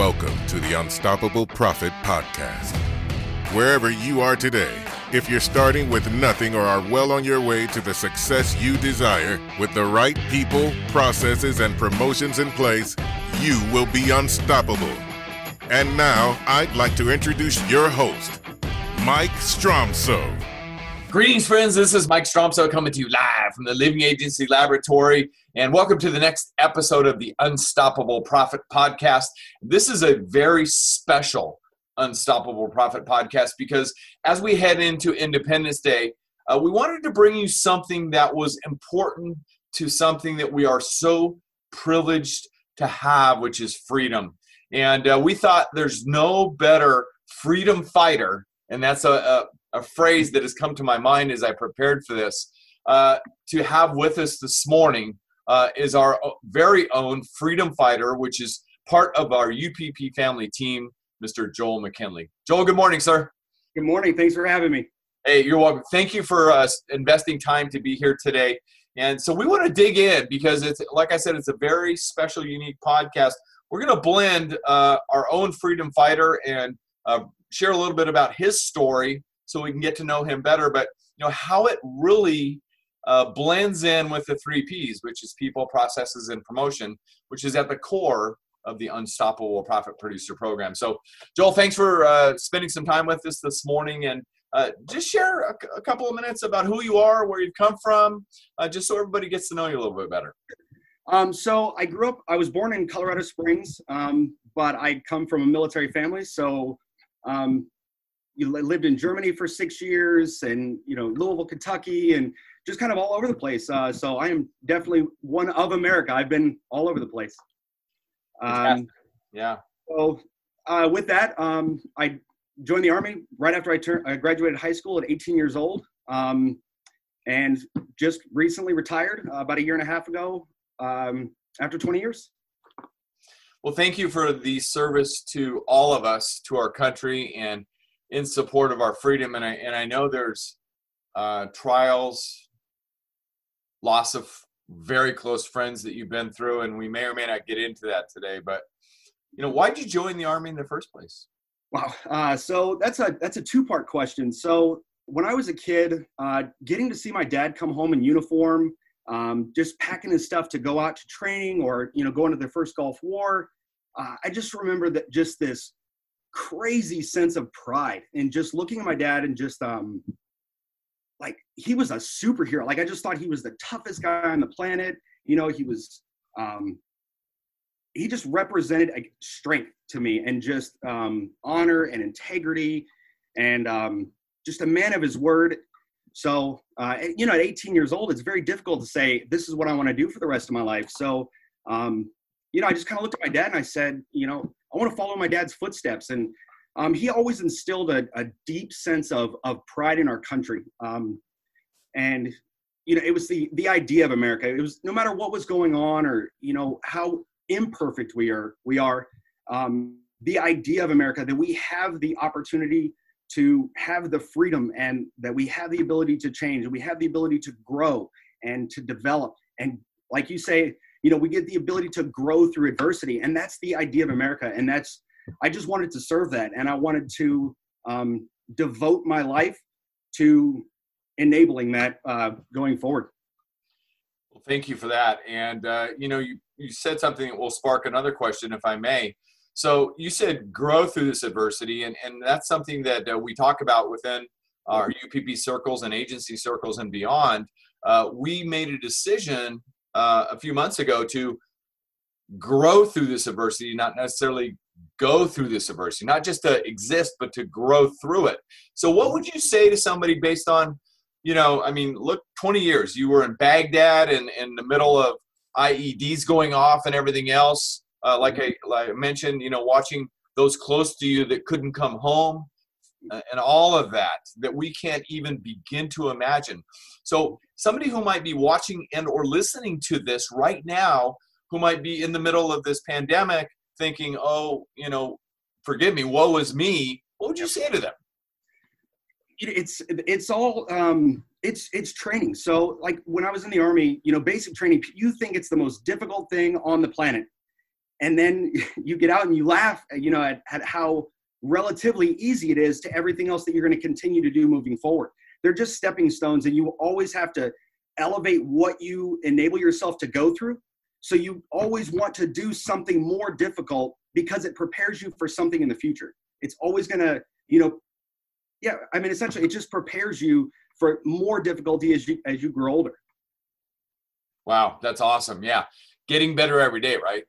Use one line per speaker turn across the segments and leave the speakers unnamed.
Welcome to the Unstoppable Profit Podcast. Wherever you are today, if you're starting with nothing or are well on your way to the success you desire, with the right people, processes, and promotions in place, you will be unstoppable. And now, I'd like to introduce your host, Mike Stromsoe.
Greetings, friends. This is Mike Stromsoe coming to you live from the Living Agency Laboratory. And welcome to the next episode of the Unstoppable Profit Podcast. This is a very special Unstoppable Profit Podcast because as we head into Independence Day, uh, we wanted to bring you something that was important to something that we are so privileged to have, which is freedom. And uh, we thought there's no better freedom fighter, and that's a, a a phrase that has come to my mind as I prepared for this. Uh, to have with us this morning uh, is our very own freedom fighter, which is part of our UPP family team, Mr. Joel McKinley. Joel, good morning, sir.
Good morning. Thanks for having me.
Hey, you're welcome. Thank you for uh, investing time to be here today. And so we want to dig in because it's, like I said, it's a very special, unique podcast. We're going to blend uh, our own freedom fighter and uh, share a little bit about his story so we can get to know him better. But you know how it really uh, blends in with the three P's, which is people, processes, and promotion, which is at the core of the Unstoppable Profit Producer Program. So, Joel, thanks for uh, spending some time with us this morning, and uh, just share a, couple of minutes about who you are, where you've come from, uh, just so everybody gets to know you a little bit better.
Um, so, I grew up. I was born in Colorado Springs, um, but I come from a military family. So, um, you lived in Germany for six years, and you know Louisville, Kentucky, and just kind of all over the place. Uh, so I am definitely one of America. I've been all over the place.
Um, yeah.
So uh, with that, um, I joined the army right after I turned. I graduated high school at 18 years old, um, and just recently retired uh, about a year and a half ago um, after 20 years.
Well, thank you for the service to all of us, to our country, and in support of our freedom. And I and I know there's uh, trials, loss of very close friends that you've been through, and we may or may not get into that today. But you know, why did you join the army in the first place?
Wow. Uh, so that's a that's a two part question. So when I was a kid, uh, getting to see my dad come home in uniform, um, just packing his stuff to go out to training or you know going to their first Gulf War, uh, I just remember that just this crazy sense of pride and just looking at my dad and just um like he was a superhero. Like i just thought he was the toughest guy on the planet. You know he was um he just represented a strength to me and just um honor and integrity and um just a man of his word. So uh you know at 18 years old it's very difficult to say this is what i want to do for the rest of my life. So um you know i just kind of looked at my dad and i said you know I want to follow my dad's footsteps. And um, he always instilled a, a, deep sense of, of pride in our country. Um, and, you know, it was the, the idea of America. It was no matter what was going on or, you know, how imperfect we are, we are, um, the idea of America that we have the opportunity to have the freedom and that we have the ability to change and we have the ability to grow and to develop. And like you say, you know we get the ability to grow through adversity and that's the idea of america and that's i just wanted to serve that and i wanted to um, devote my life to enabling that uh, going forward
well thank you for that and uh, you know you, you said something that will spark another question if i may so you said grow through this adversity and, and that's something that uh, we talk about within our UPP circles and agency circles and beyond. Uh, we made a decision uh, a few months ago to grow through this adversity, not necessarily go through this adversity, not just to exist, but to grow through it. So, what would you say to somebody based on, you know, I mean, look, 20 years, you were in Baghdad and in the middle of IEDs going off and everything else. Uh, like, I, like I mentioned, you know, watching those close to you that couldn't come home and all of that that we can't even begin to imagine so somebody who might be watching and or listening to this right now who might be in the middle of this pandemic thinking oh you know forgive me woe is me what would you say to them
it's it's all um it's it's training so like when i was in the army you know basic training you think it's the most difficult thing on the planet and then you get out and you laugh, you know, at, at how relatively easy it is to everything else that you're going to continue to do moving forward. They're just stepping stones, and you always have to elevate what you enable yourself to go through. So you always want to do something more difficult because it prepares you for something in the future. It's always going to, you know, yeah, I mean, essentially, it just prepares you for more difficulty as you as you grow older.
Wow, that's awesome. Yeah, getting better every day, right?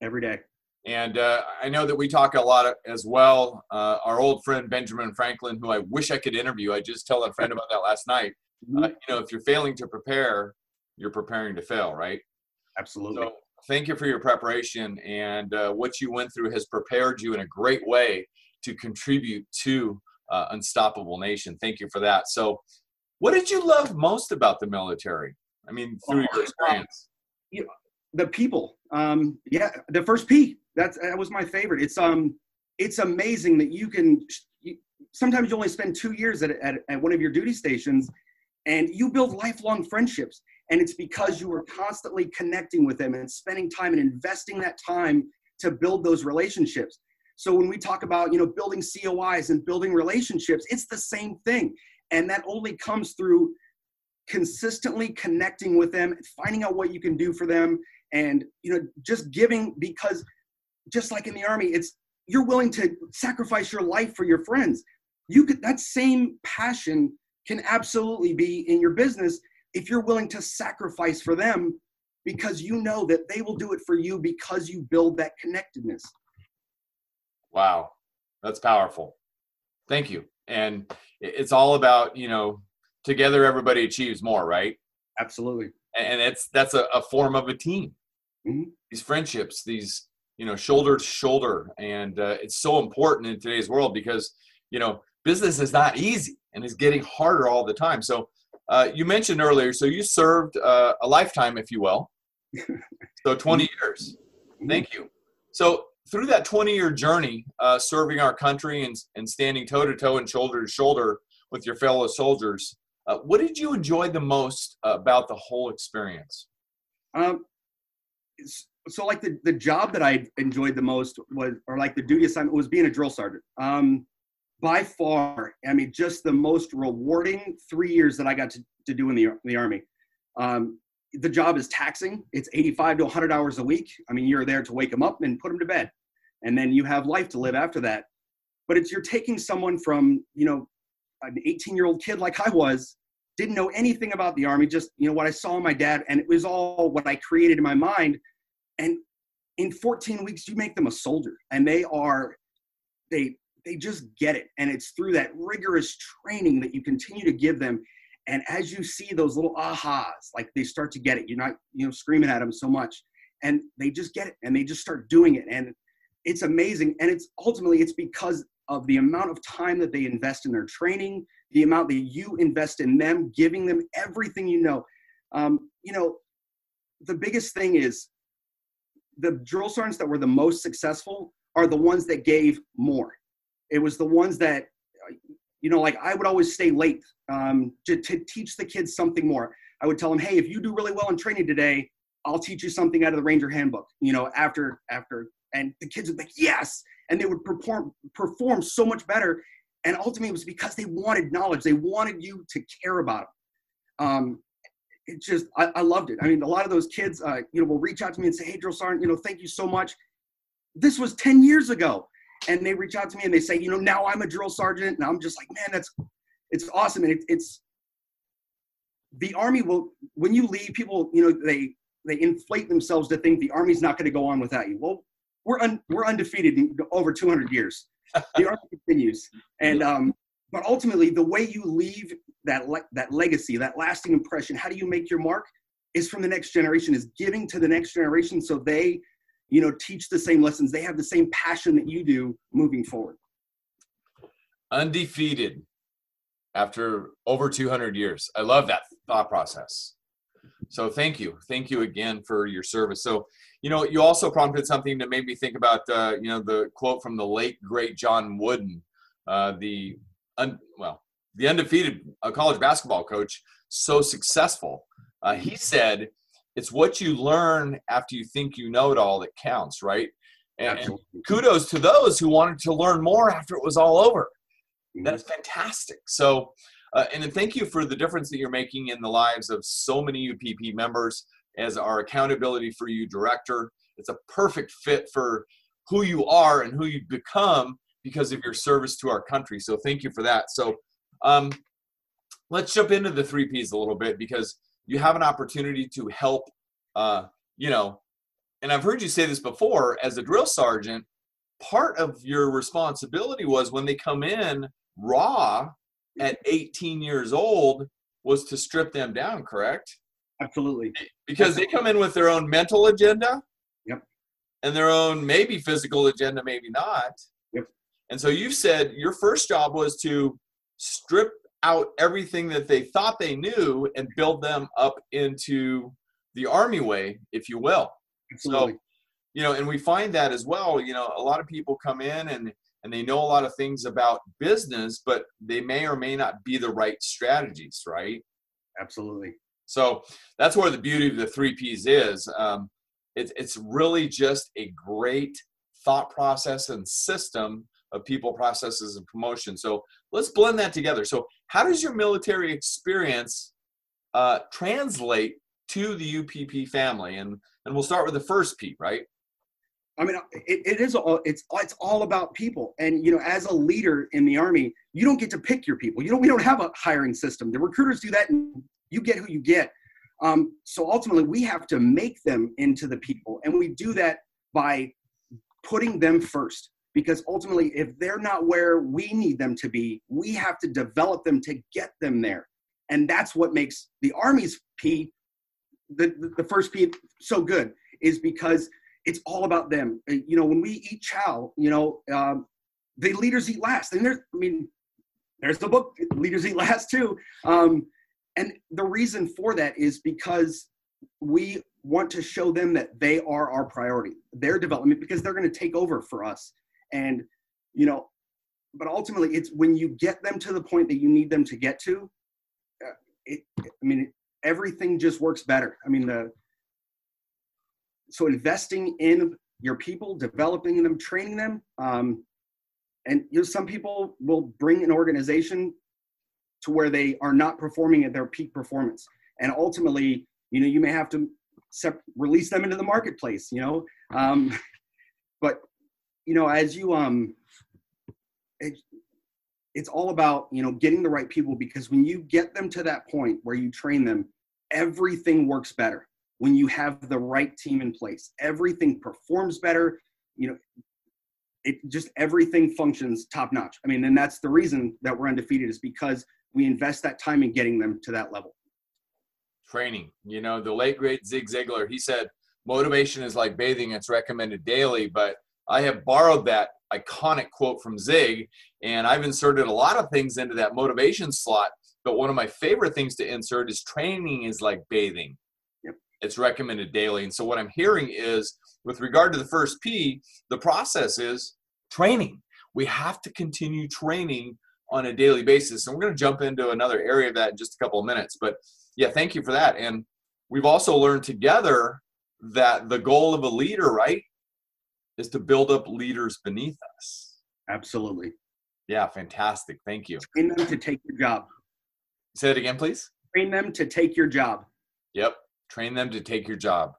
Every day.
And uh, I know that we talk a lot as well. Uh, our old friend Benjamin Franklin, who I wish I could interview, I just told a friend about that last night. Uh, mm-hmm. you know, if you're failing to prepare, you're preparing to fail, right?
Absolutely. So
thank you for your preparation and uh, what you went through has prepared you in a great way to contribute to uh, Unstoppable Nation. Thank you for that. So, what did you love most about the military? I mean, through your experience.
You the people. Um, yeah, the first P. That's that was my favorite. It's um, it's amazing that you can. You, sometimes you only spend two years at, at, at one of your duty stations, and you build lifelong friendships. And it's because you were constantly connecting with them and spending time and investing that time to build those relationships. So when we talk about, you know, building COIs and building relationships, it's the same thing. And that only comes through consistently connecting with them, finding out what you can do for them and, you know, just giving because just like in the army, it's you're willing to sacrifice your life for your friends. You could that same passion can absolutely be in your business if you're willing to sacrifice for them because you know that they will do it for you because you build that connectedness.
Wow, that's powerful. Thank you. And it's all about, you know, together everybody achieves more, right?
Absolutely.
And it's that's a, a form of a team. Mm-hmm. These friendships, these, you know, shoulder to shoulder. And uh, it's so important in today's world because, you know, business is not easy and it's getting harder all the time. So uh, you mentioned earlier, so you served uh, a lifetime, if you will. So 20 mm-hmm. years. Mm-hmm. Thank you. So through that 20 year journey, uh, serving our country and, and standing toe to toe and shoulder to shoulder with your fellow soldiers, uh, what did you enjoy the most about the whole experience?
Um, so like the, the job that I enjoyed the most was, or like the duty assignment was being a drill sergeant. Um, by far, I mean, just the most rewarding three years that I got to, to do in the, in the Army. Um, the job is taxing. It's 85 to 100 hours a week. I mean, you're there to wake them up and put them to bed. And then you have life to live after that. But it's you're taking someone from, you know, an 18 year old kid like I was, didn't know anything about the Army, just, you know, what I saw my dad. And it was all what I created in my mind. And in 14 weeks, you make them a soldier. And they are, they, they just get it. And it's through that rigorous training that you continue to give them. And as you see those little ahas, like they start to get it, you're not, you know, screaming at them so much. And they just get it and they just start doing it. And it's amazing. And it's ultimately it's because of the amount of time that they invest in their training, the amount that you invest in them, giving them everything you know. Um, you know, the biggest thing is the drill sergeants that were the most successful are the ones that gave more. It was the ones that, you know, like I would always stay late um, to, to teach the kids something more. I would tell them, hey, if you do really well in training today, I'll teach you something out of the Ranger Handbook. You know, after after, and the kids would be like, yes, and they would perform perform so much better. And ultimately, it was because they wanted knowledge. They wanted you to care about them. Um, it just, I, I, loved it. I mean, a lot of those kids, uh, you know, will reach out to me and say, "Hey, drill sergeant, you know, thank you so much." This was 10 years ago and they reach out to me and they say, you know, now I'm a drill sergeant, and I'm just like, man, that's it's awesome, and it, it's the army will when you leave, people, you know, they they inflate themselves to think the army's not going to go on without you. Well, we're un, we're undefeated in over 200 years. The army continues, and um, but ultimately, the way you leave that le- that legacy, that lasting impression, how do you make your mark? Is from the next generation, is giving to the next generation so they you know, teach the same lessons. They have the same passion that you do moving forward.
Undefeated after over 200 years. I love that thought process. So thank you. Thank you again for your service. So, you know, you also prompted something that made me think about, uh, you know, the quote from the late, great John Wooden, uh, the, un- well, the undefeated uh, college basketball coach, so successful. Uh, he said, it's what you learn after you think you know it all that counts, right? And, and kudos to those who wanted to learn more after it was all over.
Mm-hmm.
That is fantastic. So, uh, and then thank you for the difference that you're making in the lives of so many UPP members as our accountability for you director. It's a perfect fit for who you are and who you've become because of your service to our country. So thank you for that. So um, let's jump into the three Ps a little bit because you have an opportunity to help, uh, you know, and I've heard you say this before as a drill sergeant, part of your responsibility was when they come in raw at 18 years old was to strip them down, correct?
Absolutely.
Because they come in with their own mental agenda.
Yep.
And their own maybe physical agenda, maybe not.
Yep.
And so you said your first job was to strip out everything that they thought they knew and build them up into the army way, if you will.
Absolutely.
So, you know, and we find that as well. You know, a lot of people come in and and they know a lot of things about business, but they may or may not be the right strategies, right?
Absolutely.
So that's where the beauty of the three Ps is. Um, it, it's really just a great thought process and system of people, processes, and promotion. So let's blend that together. So, how does your military experience uh, translate to the UPP family? And and we'll start with the first P, right?
I mean, it, it is all it's it's all about people. And you know, as a leader in the army, you don't get to pick your people. You don't we don't have a hiring system. The recruiters do that, and you get who you get. Um, so ultimately, we have to make them into the people, and we do that by putting them first. Because ultimately, if they're not where we need them to be, we have to develop them to get them there, and that's what makes the Army's P, the the first P, so good. Is because it's all about them. Uh, you know, when we eat chow, you know, um, the leaders eat last. And there's, I mean, there's the book, Leaders Eat Last too. Um, and the reason for that is because we want to show them that they are our priority, their development, because they're going to take over for us. And, you know, but ultimately it's when you get them to the point that you need them to get to, uh, it, I mean, everything just works better. I mean, the, so investing in your people, developing them, training them, um, and you know some people will bring an organization to where they are not performing at their peak performance, and ultimately, you know, you may have to sep- release them into the marketplace. You know, um, but you know, as you um, it, it's all about you know getting the right people because when you get them to that point where you train them, everything works better when you have the right team in place. Everything performs better. You know, it just everything functions top notch. I mean, and that's the reason that we're undefeated is because we invest that time in getting them to that level.
Training. You know, the late great Zig Ziglar, he said, motivation is like bathing, it's recommended daily. But I have borrowed that iconic quote from Zig, and I've inserted a lot of things into that motivation slot. But one of my favorite things to insert is training is like bathing it's recommended daily. And so what I'm hearing is with regard to the first P, the process is training. We have to continue training on a daily basis. And we're going to jump into another area of that in just a couple of minutes. But yeah, thank you for that. And we've also learned together that the goal of a leader, right, is to build up leaders beneath us.
Absolutely.
Yeah, fantastic. Thank you.
Train them to take your job.
Say it again, please.
Train them to take your job.
Yep train them to take your job.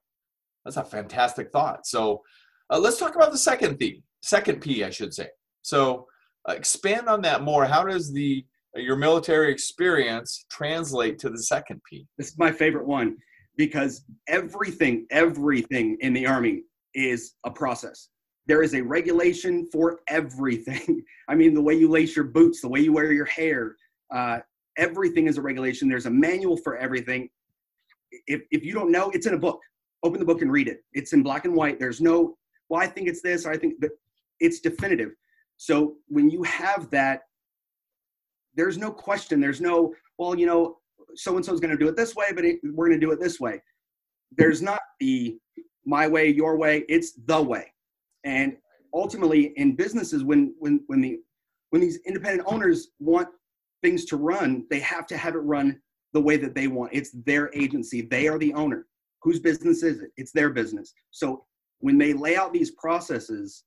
That's a fantastic thought. So uh, let's talk about the second P, second P, I should say. So uh, expand on that more. How does the uh, your military experience translate to the second P?
This is my favorite one because everything, everything in the Army is a process. There is a regulation for everything. I mean, the way you lace your boots, the way you wear your hair, uh, everything is a regulation. There's a manual for everything if, if you don't know, it's in a book. Open the book and read it. It's in black and white. There's no, well, I think it's this, or I think, but it's definitive. So when you have that, there's no question. There's no, well, you know, so and so is going to do it this way, but it, we're going to do it this way. There's not the my way, your way. It's the way. And ultimately, in businesses, when when when the when these independent owners want things to run, they have to have it run the way that they want. It's their agency. They are the owner. Whose business is it? It's their business. So when they lay out these processes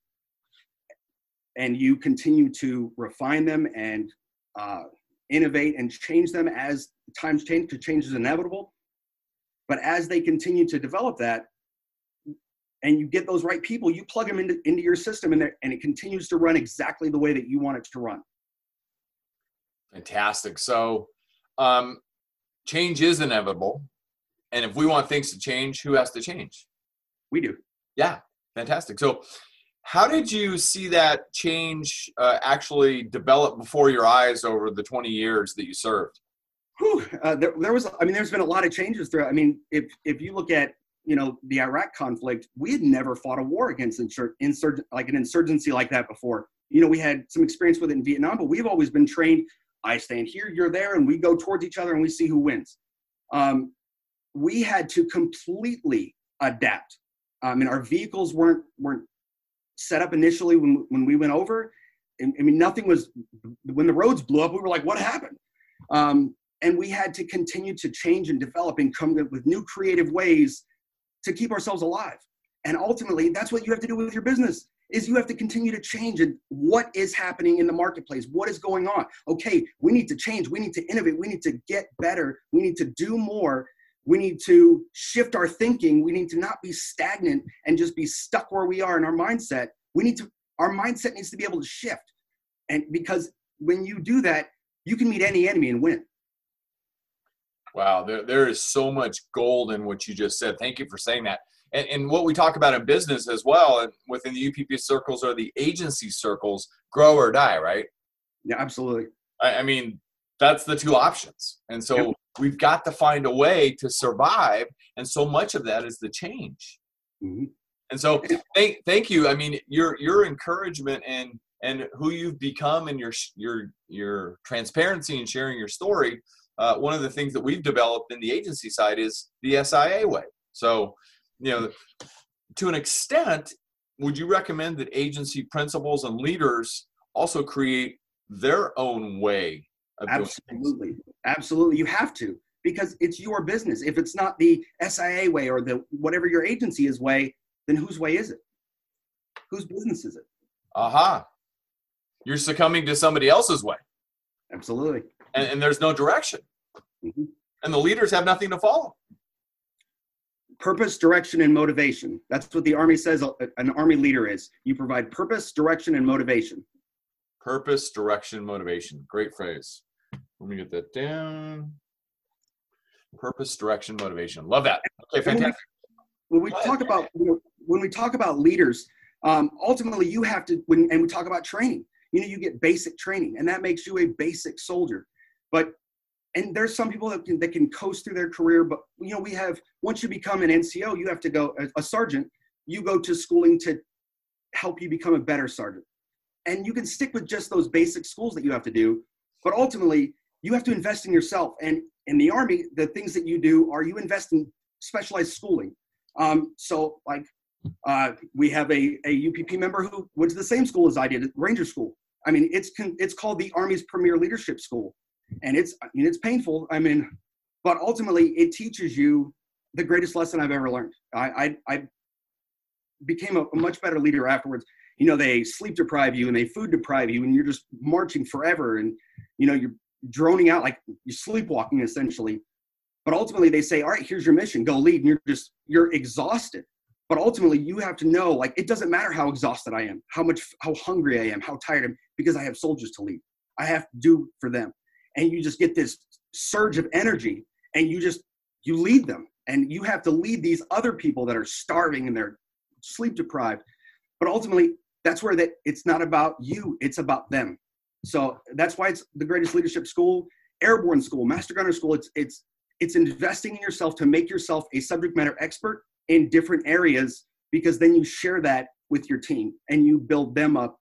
and you continue to refine them and uh, innovate and change them as times change, because change is inevitable. But as they continue to develop that, and you get those right people, you plug them into, into your system and, and it continues to run exactly the way that you want it to run.
Fantastic. So, um, change is inevitable. And if we want things to change, who has to change?
We do.
Yeah, fantastic. So, how did you see that change uh, actually develop before your eyes over the 20 years that you served?
Whew, uh, there, there was, I mean, there's been a lot of changes throughout. I mean, if if you look at you know the Iraq conflict, we had never fought a war against insur- insurg- like an insurgency like that before. You know, we had some experience with it in Vietnam, but we've always been trained. I stand here, you're there, and we go towards each other and we see who wins. Um, we had to completely adapt. I mean, our vehicles weren't weren't set up initially when when we went over. I mean, nothing was when the roads blew up. We were like, "What happened?" Um, and we had to continue to change and develop and come up with new creative ways to keep ourselves alive. And ultimately, that's what you have to do with your business is you have to continue to change and what is happening in the marketplace what is going on. Okay we need to change we need to innovate we need to get better we need to do more we need to shift our thinking we need to not be stagnant and just be stuck where we are in our mindset. We need to our mindset needs to be able to shift. And because when you do that you can meet any enemy and win
wow there, there is so much gold in what you just said. Thank you for saying that. And, and what we talk about in business as well and within the UPP circles or the agency circles grow or die right?
Yeah absolutely.
I, I mean that's the two options. And so yep. we've got to find a way to survive and so much of that is the change. Mm-hmm. and so thank, thank you. I mean your your encouragement and and who you've become and your your your transparency and sharing your story uh, one of the things that we've developed in the agency side is the sia way. So you know to an extent would you recommend that agency principals and leaders also create their own way of
absolutely. Absolutely. You have to because it's your business. If it's not the sia way or the whatever your agency is way then whose way is it? Whose business is it?
Aha. Uh-huh. you're succumbing to somebody else's way.
Absolutely
and, and there's no direction mm-hmm. and the leaders have nothing to follow
purpose, direction, and motivation. That's what the Army says an Army leader is. You provide purpose, direction, and motivation.
Purpose, direction, motivation. Great phrase. Let me get that down. Purpose, direction, motivation. Love that. Okay, fantastic.
When we, when we talk about you know, when we talk about leaders, um, ultimately you have to when and we talk about training. You know, you get basic training, and that makes you a basic soldier. But and there's some people that can, that can coast through their career but you know we have once you become an nco you have to go a, a sergeant you go to schooling to help you become a better sergeant. And you can stick with just those basic schools that you have to do but ultimately you have to invest in yourself. And in the army the things that you do are you invest in specialized schooling. Um, so like uh, we have a, a UPP member who went to the same school as I did, Ranger School. I mean, it's it's called the Army's premier leadership school and it's I mean, it's painful. I mean, but ultimately it teaches you the greatest lesson I've ever learned. I I, I became a, a, much better leader afterwards. You know, they sleep deprive you and they food deprive you, and you're just marching forever, and you know you're droning out like you're sleepwalking essentially. But ultimately, they say, "All right, here's your mission. Go lead." And you're just you're exhausted. But ultimately, you have to know like it doesn't matter how exhausted I am, how much how hungry I am, how tired I am, because I have soldiers to lead. I have to do for them and you just get this surge of energy and you just you lead them. And you have to lead these other people that are starving and they're sleep deprived. But ultimately that's where that it's not about you it's about them. So that's why it's the greatest leadership school airborne school master gunner school. It's it's it's investing in yourself to make yourself a subject matter expert in different areas because then you share that with your team and you build them up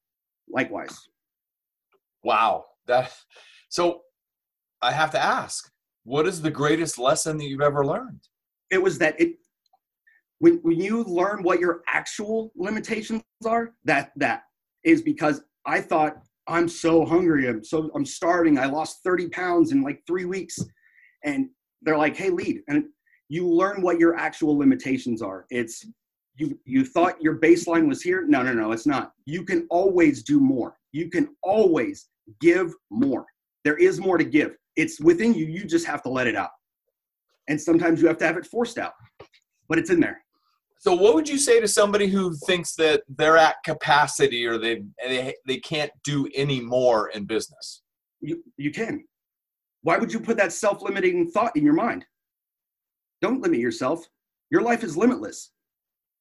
likewise.
Wow. That so I have to ask, what is the greatest lesson that you've ever learned?
It was that it when when you learn what your actual limitations are, that that is because I thought I'm so hungry, I'm so I'm starving. I lost 30 pounds in like three weeks. And they're like, hey, lead. And you learn what your actual limitations are. It's you you thought your baseline was here no no no it's not you can always do more you can always give more there is more to give it's within you you just have to let it out. And sometimes you have to have it forced out but it's in there.
So what would you say to somebody who thinks that they're at capacity or they they, they can't do any more in business?
You you can. Why would you put that self-limiting thought in your mind? Don't limit yourself. Your life is limitless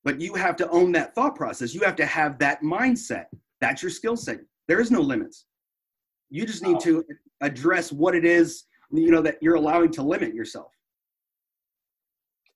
but you have to own that thought process. You have to have that mindset. That's your skill set. There is no limits you just need to address what it is you know that you're allowing to limit yourself.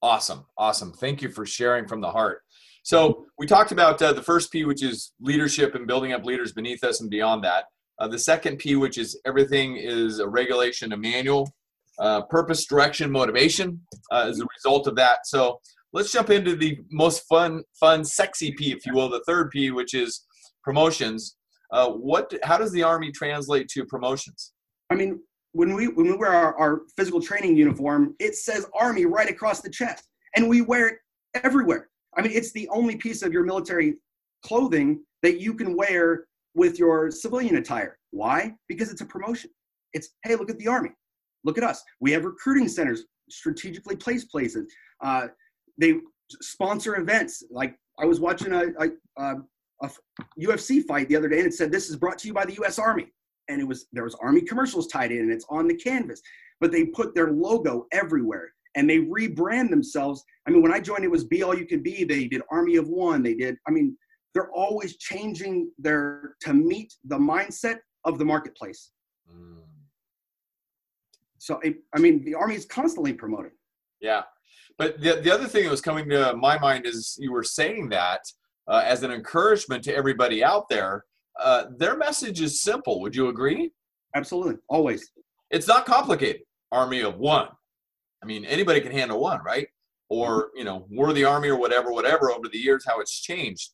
Awesome awesome. Thank you for sharing from the heart. So we talked about uh, the first p which is leadership and building up leaders beneath us and beyond that. Uh, the second p which is everything is a regulation a manual. Uh, purpose direction motivation uh, as a result of that. So let's jump into the most fun, fun, sexy P, if you will, the third P, which is promotions. Uh, what? How does the Army translate to promotions?
I mean, when we when we wear our, our physical training uniform, it says Army right across the chest, and we wear it everywhere. I mean, it's the only piece of your military clothing that you can wear with your civilian attire. Why? Because it's a promotion. It's hey, look at the Army, look at us. We have recruiting centers strategically placed places. Uh, they sponsor events. Like I was watching a, a, a, UFC fight the other day, and it said this is brought to you by the U.S. Army, and it was there was Army commercials tied in, and it's on the canvas. But they put their logo everywhere, and they rebrand themselves. I mean, when I joined, it was "Be All You Can Be." They did Army of One. They did. I mean, they're always changing their to meet the mindset of the marketplace. Mm. So, I mean, the Army is constantly promoting.
Yeah, but the, the other thing that was coming to my mind is you were saying that uh, as an encouragement to everybody out there. Uh, their message is simple. Would you agree?
Absolutely. Always.
It's not complicated. Army of one. I mean, anybody can handle one, right? Or, you know, we're the army or whatever, whatever, over the years, how it's changed.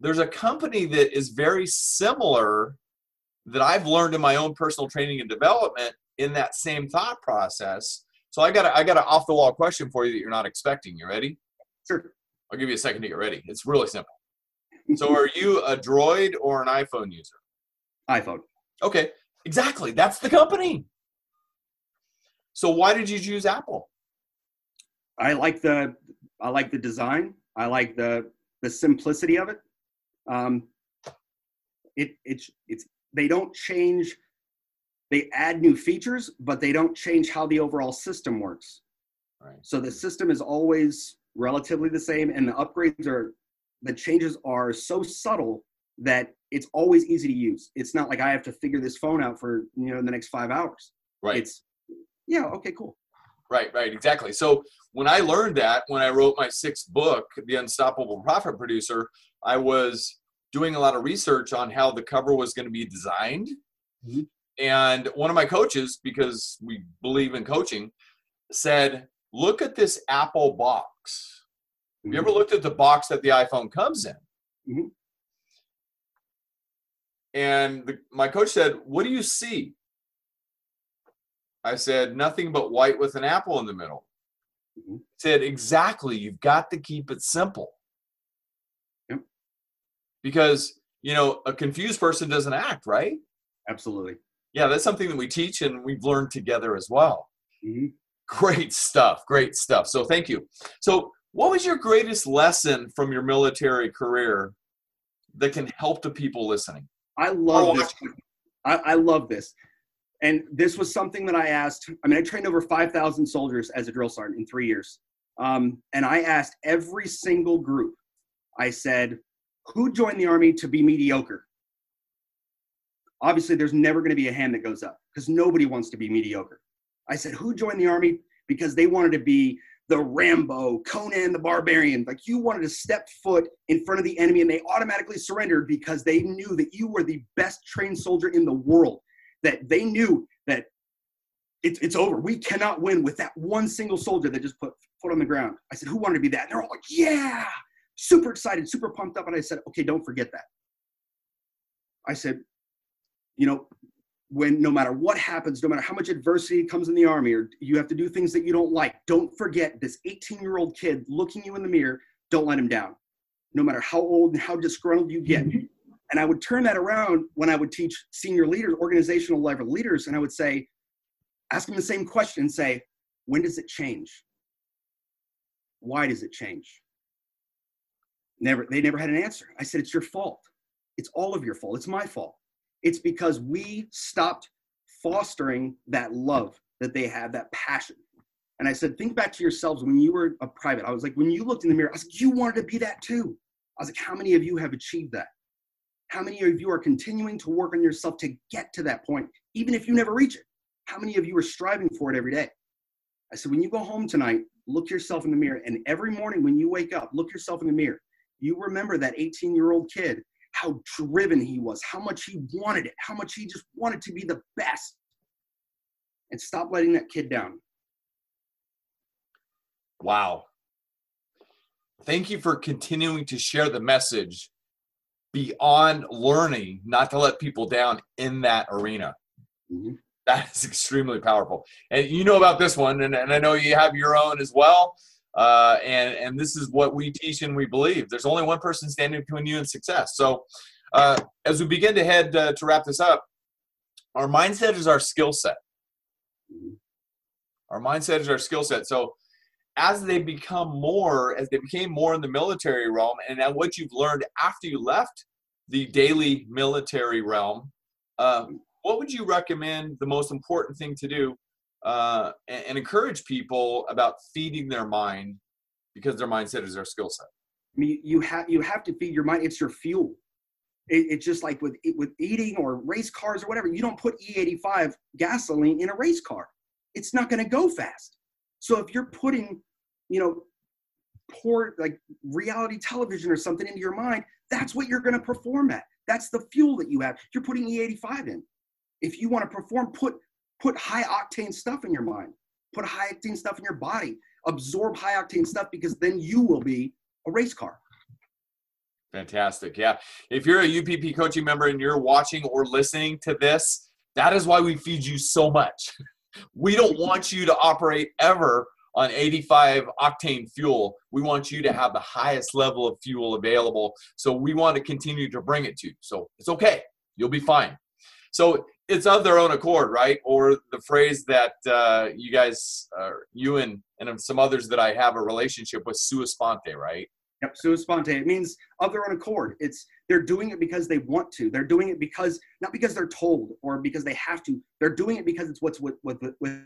There's a company that is very similar that I've learned in my own personal training and development in that same thought process so I got a, I got an off the wall question for you that you're not expecting. You ready?
Sure.
I'll give you a second to get ready. It's really simple. So are you a Droid or an iPhone user?
iPhone.
Okay, exactly. That's the company. So why did you choose Apple?
I like the I like the design. I like the the simplicity of it. Um, it it's it's they don't change they add new features, but they don't change how the overall system works. Right. So the system is always relatively the same, and the upgrades are the changes are so subtle that it's always easy to use. It's not like I have to figure this phone out for you know the next five hours.
Right.
It's yeah, okay, cool.
Right, right, exactly. So when I learned that, when I wrote my sixth book, The Unstoppable Profit Producer, I was doing a lot of research on how the cover was going to be designed. Mm-hmm. And one of my coaches, because we believe in coaching, said, Look at this Apple box. Have you ever mm-hmm. looked at the box that the iPhone comes in? Mm-hmm. And the, my coach said, What do you see? I said, Nothing but white with an apple in the middle. Mm-hmm. Said, Exactly. You've got to keep it simple. Yep. Because, you know, a confused person doesn't act, right?
Absolutely
yeah, that's something that we teach and we've learned together as well. Mm-hmm. Great stuff. Great stuff. So thank you. So, what was your greatest lesson from your military career that can help the people listening?
I love oh, this. I, I, love this. And this was something that I asked. I mean, I trained over 5,000 soldiers as a drill sergeant in three years. Um, and I asked every single group, I said, who joined the Army to be mediocre? obviously there's never going to be a hand that goes up because nobody wants to be mediocre. I said, who joined the army because they wanted to be the Rambo, Conan the Barbarian. Like you wanted to step foot in front of the enemy and they automatically surrendered because they knew that you were the best trained soldier in the world. That they knew that it's, it's over. We cannot win with that one single soldier that just put foot on the ground. I said, who wanted to be that? And they're all like, yeah, super excited, super pumped up. And I said, okay, don't forget that. I said, you know, when no matter what happens, no matter how much adversity comes in the army, or you have to do things that you don't like, don't forget this 18 year old kid looking you in the mirror. Don't let him down. no matter how old and how disgruntled you get. Mm-hmm. And I would turn that around when I would teach senior leaders, organizational level leaders, and I would say, ask them the same question and say, when does it change? Why does it change? Never, they never had an answer. I said, it's your fault. It's all of your fault. It's my fault. It's because we stopped fostering that love that they have, that passion. And I said, think back to yourselves when you were a private. I was like, when you looked in the mirror, I was like, you wanted to be that too. I was like, how many of you have achieved that? How many of you are continuing to work on yourself to get to that point, even if you never reach it? How many of you are striving for it every day? I said, when you go home tonight, look yourself in the mirror. And every morning when you wake up, look yourself in the mirror. You remember that 18 year old kid, how driven he was, how much he wanted it, how much he just wanted to be the best. And stop letting that kid down.
Wow. Thank you for continuing to share the message beyond learning not to let people down in that arena. Mm-hmm. That is extremely powerful. And you know about this one, and, and I know you have your own as well. Uh, and, and this is what we teach and we believe. There's only one person standing between you and success. So uh, as we begin to head uh, to wrap this up, our mindset is our skill set. Our mindset is our skill set. So as they become more, as they became more in the military realm, and at what you've learned after you left the daily military realm, uh, what would you recommend the most important thing to do uh, and, and, encourage people about feeding their mind because their mindset is their skill set?
I mean, you have you have to feed your mind. It's your fuel. It, it's just like with with eating or race cars or whatever. You don't put E85 gasoline in a race car. It's not going to go fast. So if you're putting, you know, poor like reality television or something into your mind, that's what you're going to perform at. That's the fuel that you have. You're putting E85 in. If you want to perform, put put high octane stuff in your mind. Put high octane stuff in your body. Absorb high octane stuff because then you will be a race car.
Fantastic. Yeah. If you're a UPP coaching member and you're watching or listening to this, that is why we feed you so much. We don't want you to operate ever on 85 octane fuel. We want you to have the highest level of fuel available. So we want to continue to bring it to you. So it's okay. You'll be fine. So it's of their own accord, right? Or the phrase that uh, you guys, uh, you and, and some others that I have a relationship with, sua sponte, right?
Yep, sua sponte. It means of their own accord. It's they're doing it because they want to. They're doing it because not because they're told or because they have to. They're doing it because it's what's with with, with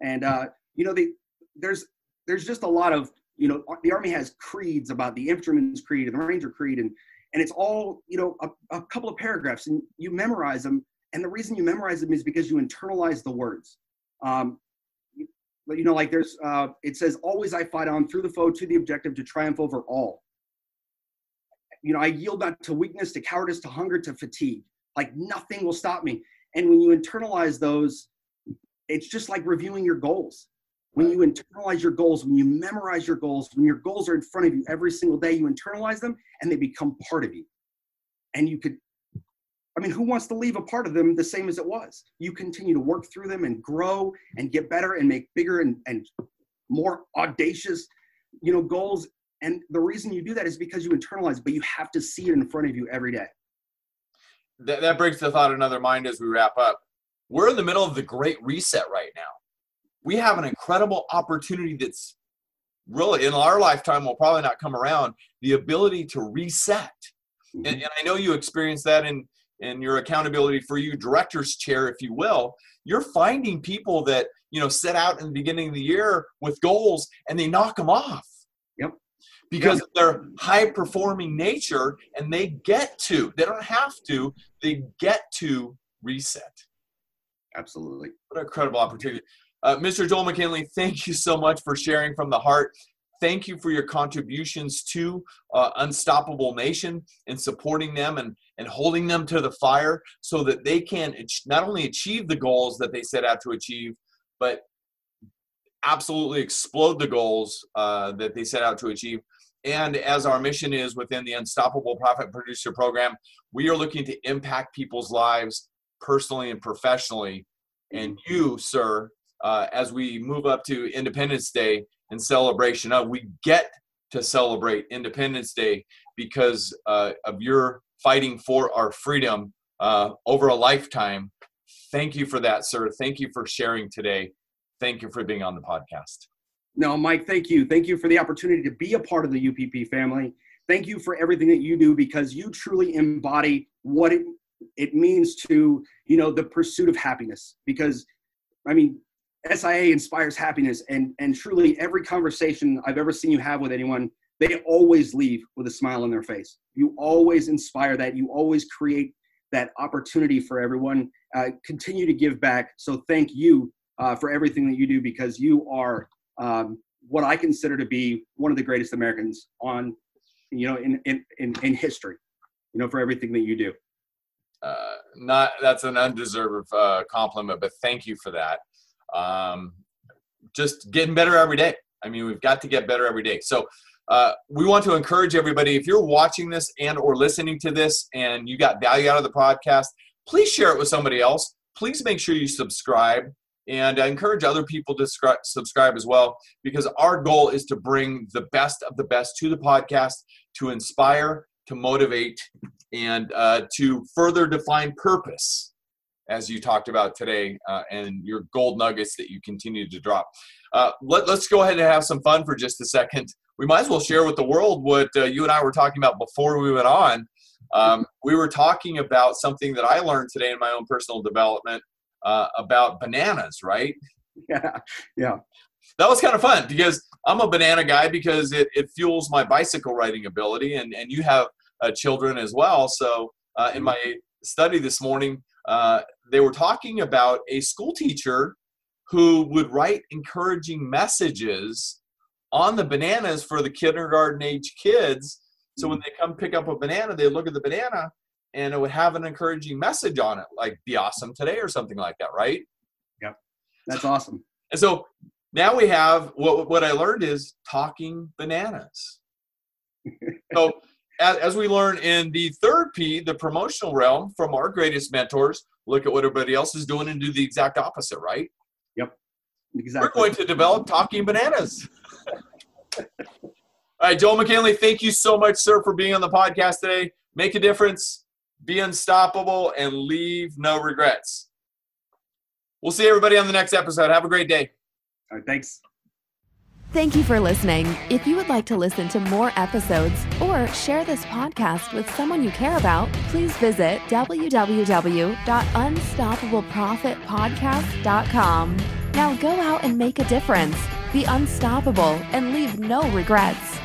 and uh, you know they there's there's just a lot of you know the army has creeds about the infantryman's creed and the ranger creed and and it's all you know a, a couple of paragraphs and you memorize them and the reason you memorize them is because you internalize the words. Um, you, know like there's uh, it says always i fight on through the foe to the objective to triumph over all. You know i yield not to weakness to cowardice to hunger to fatigue. Like nothing will stop me. And when you internalize those it's just like reviewing your goals. When you internalize your goals, when you memorize your goals, when your goals are in front of you every single day, you internalize them and they become part of you. And you could, I mean, who wants to leave a part of them the same as it was? You continue to work through them and grow and get better and make bigger and, and more audacious, you know, goals. And the reason you do that is because you internalize, but you have to see it in front of you every day.
That, that brings the thought another mind as we wrap up. We're in the middle of the great reset right now we have an incredible opportunity that's really in our lifetime will probably not come around the ability to reset mm-hmm. and, and, i know you experienced that in in your accountability for you director's chair if you will you're finding people that you know set out in the beginning of the year with goals and they knock them off
yep
because yep. of their high performing nature and they get to they don't have to they get to reset
absolutely
what an incredible opportunity uh, Mr. Joel McKinley, thank you so much for sharing from the heart. Thank you for your contributions to uh, Unstoppable Nation and supporting them and, and holding them to the fire so that they can not only achieve the goals that they set out to achieve, but absolutely explode the goals uh, that they set out to achieve. And as our mission is within the Unstoppable Profit Producer Program, we are looking to impact people's lives personally and professionally. And you, sir, uh, as we move up to Independence Day and celebration of. We get to celebrate Independence Day because uh, of your fighting for our freedom uh, over a lifetime. Thank you for that, sir. Thank you for sharing today. Thank you for being on the podcast.
No, Mike, thank you. Thank you for the opportunity to be a part of the UPP family. Thank you for everything that you do because you truly embody what it, it means to, you know, the pursuit of happiness. Because, I mean, SIA inspires happiness, and and truly every conversation I've ever seen you have with anyone, they always leave with a smile on their face. You always inspire that. You always create that opportunity for everyone. Uh, continue to give back. So thank you uh, for everything that you do because you are um, what I consider to be one of the greatest Americans on, you know, in in in, in history. You know, for everything that you do.
Uh, not that's an undeserved uh, compliment, but thank you for that. Um, just getting better every day. I mean, we've got to get better every day. So uh, we want to encourage everybody if you're watching this and or listening to this and you got value out of the podcast please share it with somebody else please make sure you subscribe and I encourage other people to subscribe as well because our goal is to bring the best of the best to the podcast to inspire to motivate and uh, to further define purpose as you talked about today uh, and your gold nuggets that you continue to drop uh, let, us go ahead and have some fun for just a second we might as well share with the world what uh, you and I were talking about before we went on. Um, we were talking about something that I learned today in my own personal development uh, about bananas, right?
Yeah, yeah.
That was kind of fun because I'm a banana guy because it, it fuels my bicycle riding ability, and, and you have uh, children as well. So uh, in my study this morning, uh, they were talking about a school teacher who would write encouraging messages on the bananas for the kindergarten age kids. So when mm. they come pick up a banana, they look at the banana and it would have an encouraging message on it, like "Be awesome today" or something like that, right?
Yep, that's awesome.
And so now we have what what I learned is talking bananas. so as, as we learn in the third P, the promotional realm, from our greatest mentors, look at what everybody else is doing and do the exact opposite, right?
Yep, exactly.
We're going to develop talking bananas. All right, Joel McKinley, thank you so much, sir, for being on the podcast today. Make a difference, be unstoppable, and leave no regrets. We'll see everybody on the next episode. Have a great day.
All right, thanks.
Thank you for listening. If you would like to listen to more episodes or share this podcast with someone you care about, please visit www.unstoppableprofitpodcast.com. Now go out and make a difference. Be unstoppable and leave no regrets.